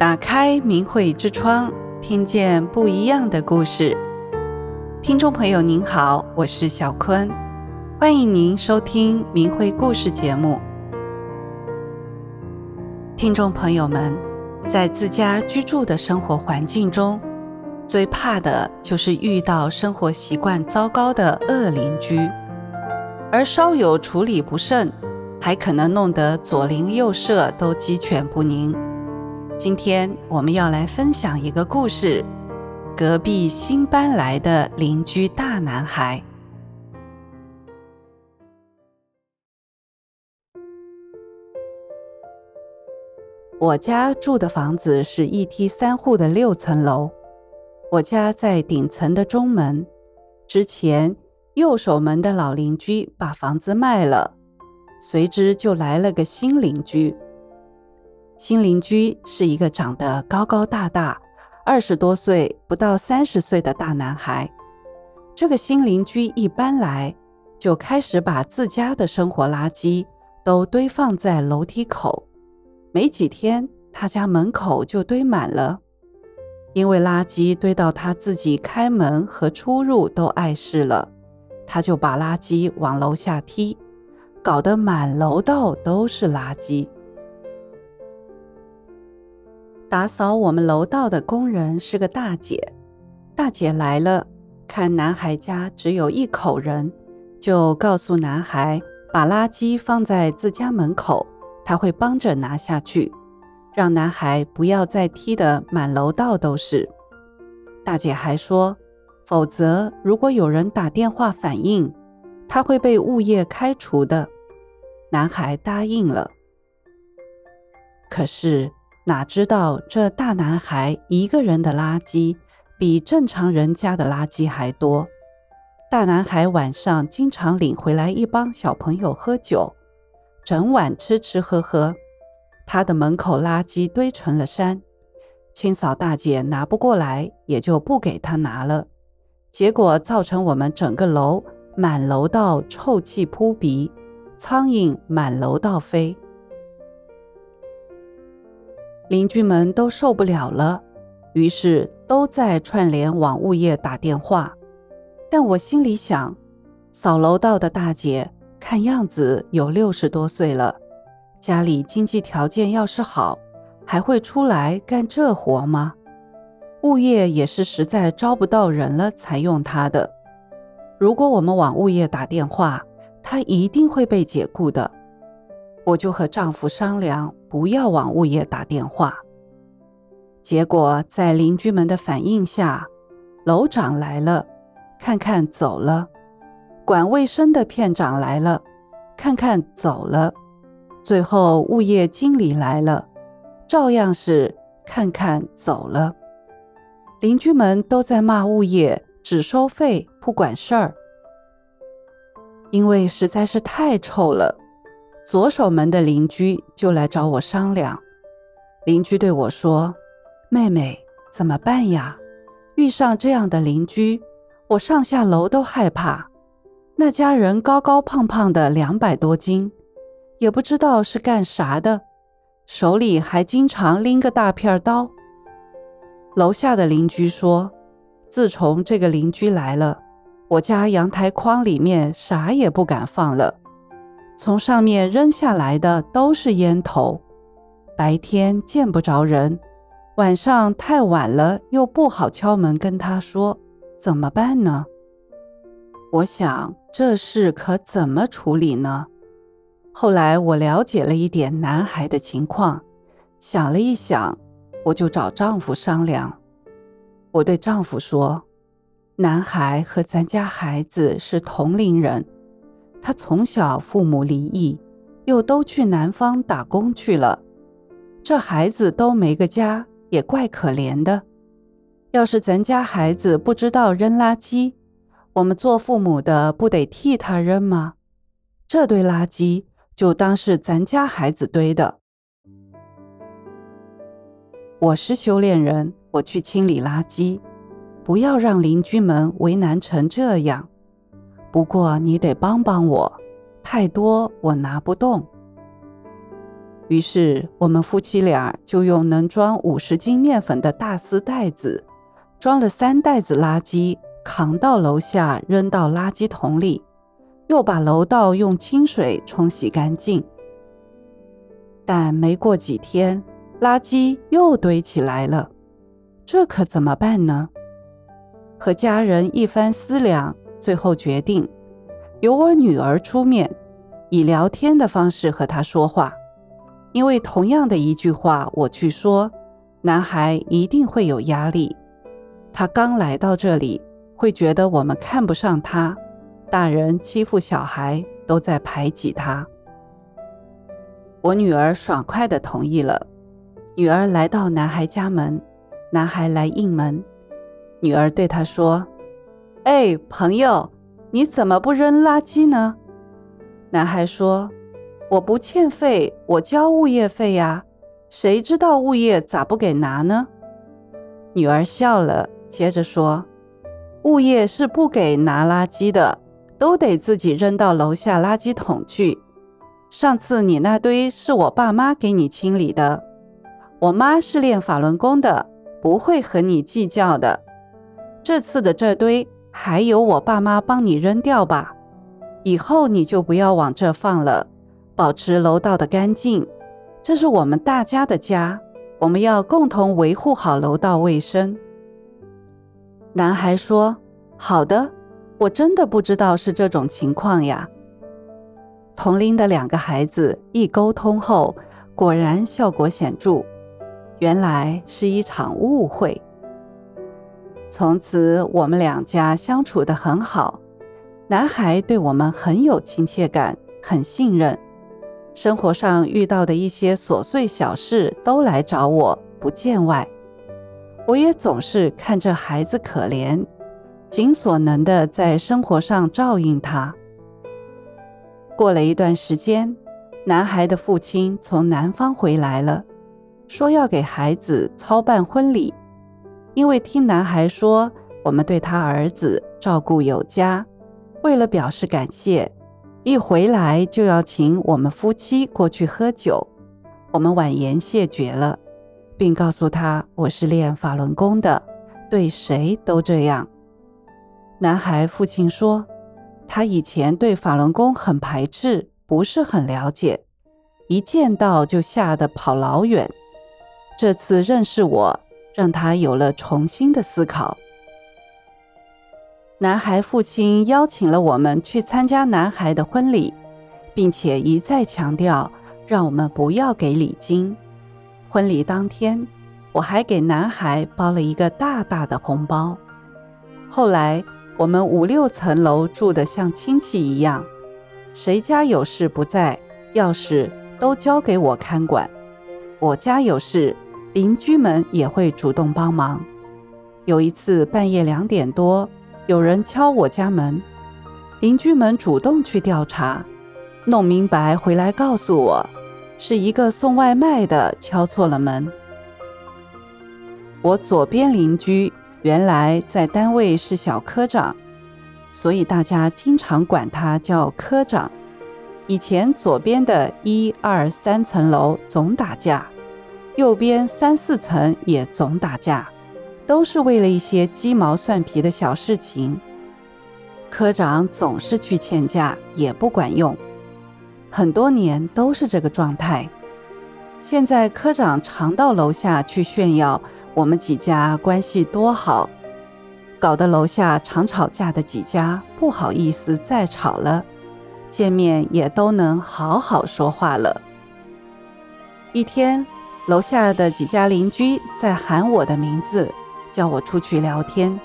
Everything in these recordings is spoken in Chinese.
打开明慧之窗，听见不一样的故事。听众朋友您好，我是小坤，欢迎您收听明慧故事节目。听众朋友们，在自家居住的生活环境中，最怕的就是遇到生活习惯糟糕的恶邻居，而稍有处理不慎，还可能弄得左邻右舍都鸡犬不宁。今天我们要来分享一个故事：隔壁新搬来的邻居大男孩。我家住的房子是一梯三户的六层楼，我家在顶层的中门。之前右手门的老邻居把房子卖了。随之就来了个新邻居。新邻居是一个长得高高大大、二十多岁不到三十岁的大男孩。这个新邻居一搬来，就开始把自家的生活垃圾都堆放在楼梯口。没几天，他家门口就堆满了。因为垃圾堆到他自己开门和出入都碍事了，他就把垃圾往楼下踢。搞得满楼道都是垃圾。打扫我们楼道的工人是个大姐。大姐来了，看男孩家只有一口人，就告诉男孩把垃圾放在自家门口，她会帮着拿下去，让男孩不要再踢得满楼道都是。大姐还说，否则如果有人打电话反映，他会被物业开除的。男孩答应了。可是哪知道这大男孩一个人的垃圾比正常人家的垃圾还多。大男孩晚上经常领回来一帮小朋友喝酒，整晚吃吃喝喝。他的门口垃圾堆成了山，清扫大姐拿不过来，也就不给他拿了。结果造成我们整个楼满楼道臭气扑鼻，苍蝇满楼道飞，邻居们都受不了了，于是都在串联往物业打电话。但我心里想，扫楼道的大姐看样子有六十多岁了，家里经济条件要是好，还会出来干这活吗？物业也是实在招不到人了才用她的。如果我们往物业打电话，她一定会被解雇的。我就和丈夫商量，不要往物业打电话。结果在邻居们的反应下，楼长来了，看看走了；管卫生的片长来了，看看走了；最后物业经理来了，照样是看看走了。邻居们都在骂物业只收费不管事儿，因为实在是太臭了。左手门的邻居就来找我商量。邻居对我说：“妹妹，怎么办呀？遇上这样的邻居，我上下楼都害怕。那家人高高胖胖的，两百多斤，也不知道是干啥的，手里还经常拎个大片刀。”楼下的邻居说：“自从这个邻居来了，我家阳台筐里面啥也不敢放了，从上面扔下来的都是烟头。白天见不着人，晚上太晚了又不好敲门跟他说，怎么办呢？我想这事可怎么处理呢？后来我了解了一点男孩的情况，想了一想。”我就找丈夫商量，我对丈夫说：“男孩和咱家孩子是同龄人，他从小父母离异，又都去南方打工去了，这孩子都没个家，也怪可怜的。要是咱家孩子不知道扔垃圾，我们做父母的不得替他扔吗？这堆垃圾就当是咱家孩子堆的。”我是修炼人，我去清理垃圾，不要让邻居们为难成这样。不过你得帮帮我，太多我拿不动。于是我们夫妻俩就用能装五十斤面粉的大丝袋子，装了三袋子垃圾，扛到楼下扔到垃圾桶里，又把楼道用清水冲洗干净。但没过几天，垃圾又堆起来了，这可怎么办呢？和家人一番思量，最后决定由我女儿出面，以聊天的方式和她说话。因为同样的一句话，我去说，男孩一定会有压力。他刚来到这里，会觉得我们看不上他，大人欺负小孩，都在排挤他。我女儿爽快地同意了。女儿来到男孩家门，男孩来应门，女儿对他说：“哎，朋友，你怎么不扔垃圾呢？”男孩说。我不欠费，我交物业费呀。谁知道物业咋不给拿呢？女儿笑了，接着说：“物业是不给拿垃圾的，都得自己扔到楼下垃圾桶去。上次你那堆是我爸妈给你清理的，我妈是练法轮功的，不会和你计较的。这次的这堆还由我爸妈帮你扔掉吧，以后你就不要往这放了。”保持楼道的干净，这是我们大家的家，我们要共同维护好楼道卫生。男孩说：“好的，我真的不知道是这种情况呀。”同龄的两个孩子一沟通后，果然效果显著，原来是一场误会。从此，我们两家相处得很好，男孩对我们很有亲切感，很信任。生活上遇到的一些琐碎小事都来找我，不见外。我也总是看着孩子可怜，尽所能的在生活上照应他。过了一段时间，男孩的父亲从南方回来了，说要给孩子操办婚礼。因为听男孩说我们对他儿子照顾有加，为了表示感谢。一回来就要请我们夫妻过去喝酒，我们婉言谢绝了，并告诉他我是练法轮功的，对谁都这样。男孩父亲说，他以前对法轮功很排斥，不是很了解，一见到就吓得跑老远。这次认识我，让他有了重新的思考。男孩父亲邀请了我们去参加男孩的婚礼，并且一再强调让我们不要给礼金。婚礼当天，我还给男孩包了一个大大的红包。后来，我们五六层楼住得像亲戚一样，谁家有事不在，钥匙都交给我看管。我家有事，邻居们也会主动帮忙。有一次半夜两点多，有人敲我家门，邻居们主动去调查，弄明白回来告诉我，是一个送外卖的敲错了门。我左边邻居原来在单位是小科长，所以大家经常管他叫科长。以前左边的一二三层楼总打架，右边三四层也总打架。都是为了一些鸡毛蒜皮的小事情，科长总是去劝架，也不管用，很多年都是这个状态。现在科长常到楼下去炫耀我们几家关系多好，搞得楼下常吵架的几家不好意思再吵了，见面也都能好好说话了。一天，楼下的几家邻居在喊我的名字。叫我出去聊天。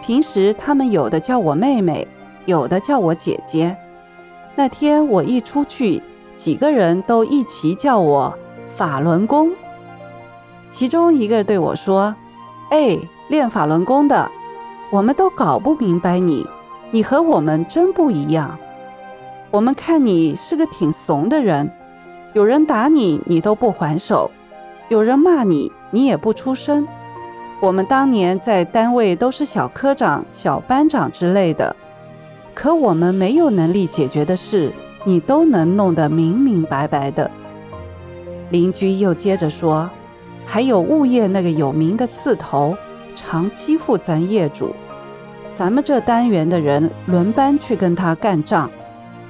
平时他们有的叫我妹妹，有的叫我姐姐。那天我一出去，几个人都一起叫我法轮功。其中一个对我说：“哎，练法轮功的，我们都搞不明白你，你和我们真不一样。我们看你是个挺怂的人，有人打你，你都不还手；有人骂你，你也不出声。”我们当年在单位都是小科长、小班长之类的，可我们没有能力解决的事，你都能弄得明明白白的。邻居又接着说：“还有物业那个有名的刺头，常欺负咱业主。咱们这单元的人轮班去跟他干仗，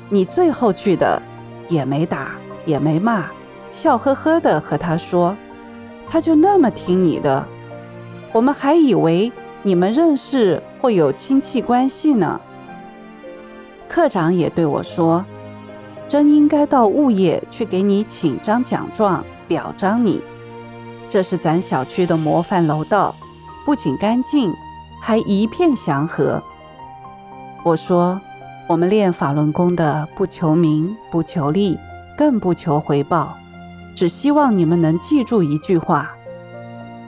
你最后去的，也没打，也没骂，笑呵呵的和他说，他就那么听你的。我们还以为你们认识或有亲戚关系呢。”课长也对我说。真应该到物业去给你请张奖状，表彰你。这是咱小区的模范楼道，不仅干净，还一片祥和。我说，我们练法轮功的不求名，不求利，更不求回报，只希望你们能记住一句话。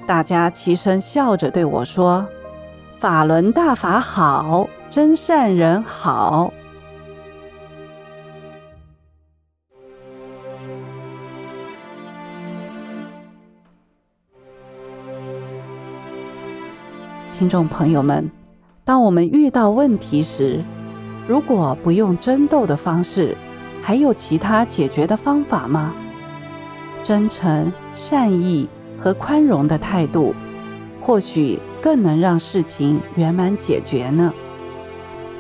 大家齐声笑着对我说：“法轮大法好，真善人好。”听众朋友们，当我们遇到问题时，如果不用争斗的方式，还有其他解决的方法吗？真诚、善意和宽容的态度，或许更能让事情圆满解决呢。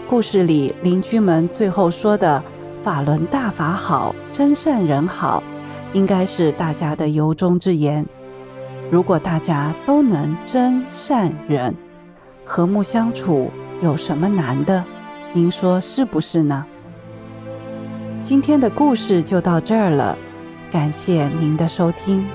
故事里邻居们最后说的“法轮大法好，真善人好”，应该是大家的由衷之言。如果大家都能真善人，和睦相处有什么难的？您说是不是呢？今天的故事就到这儿了，感谢您的收听。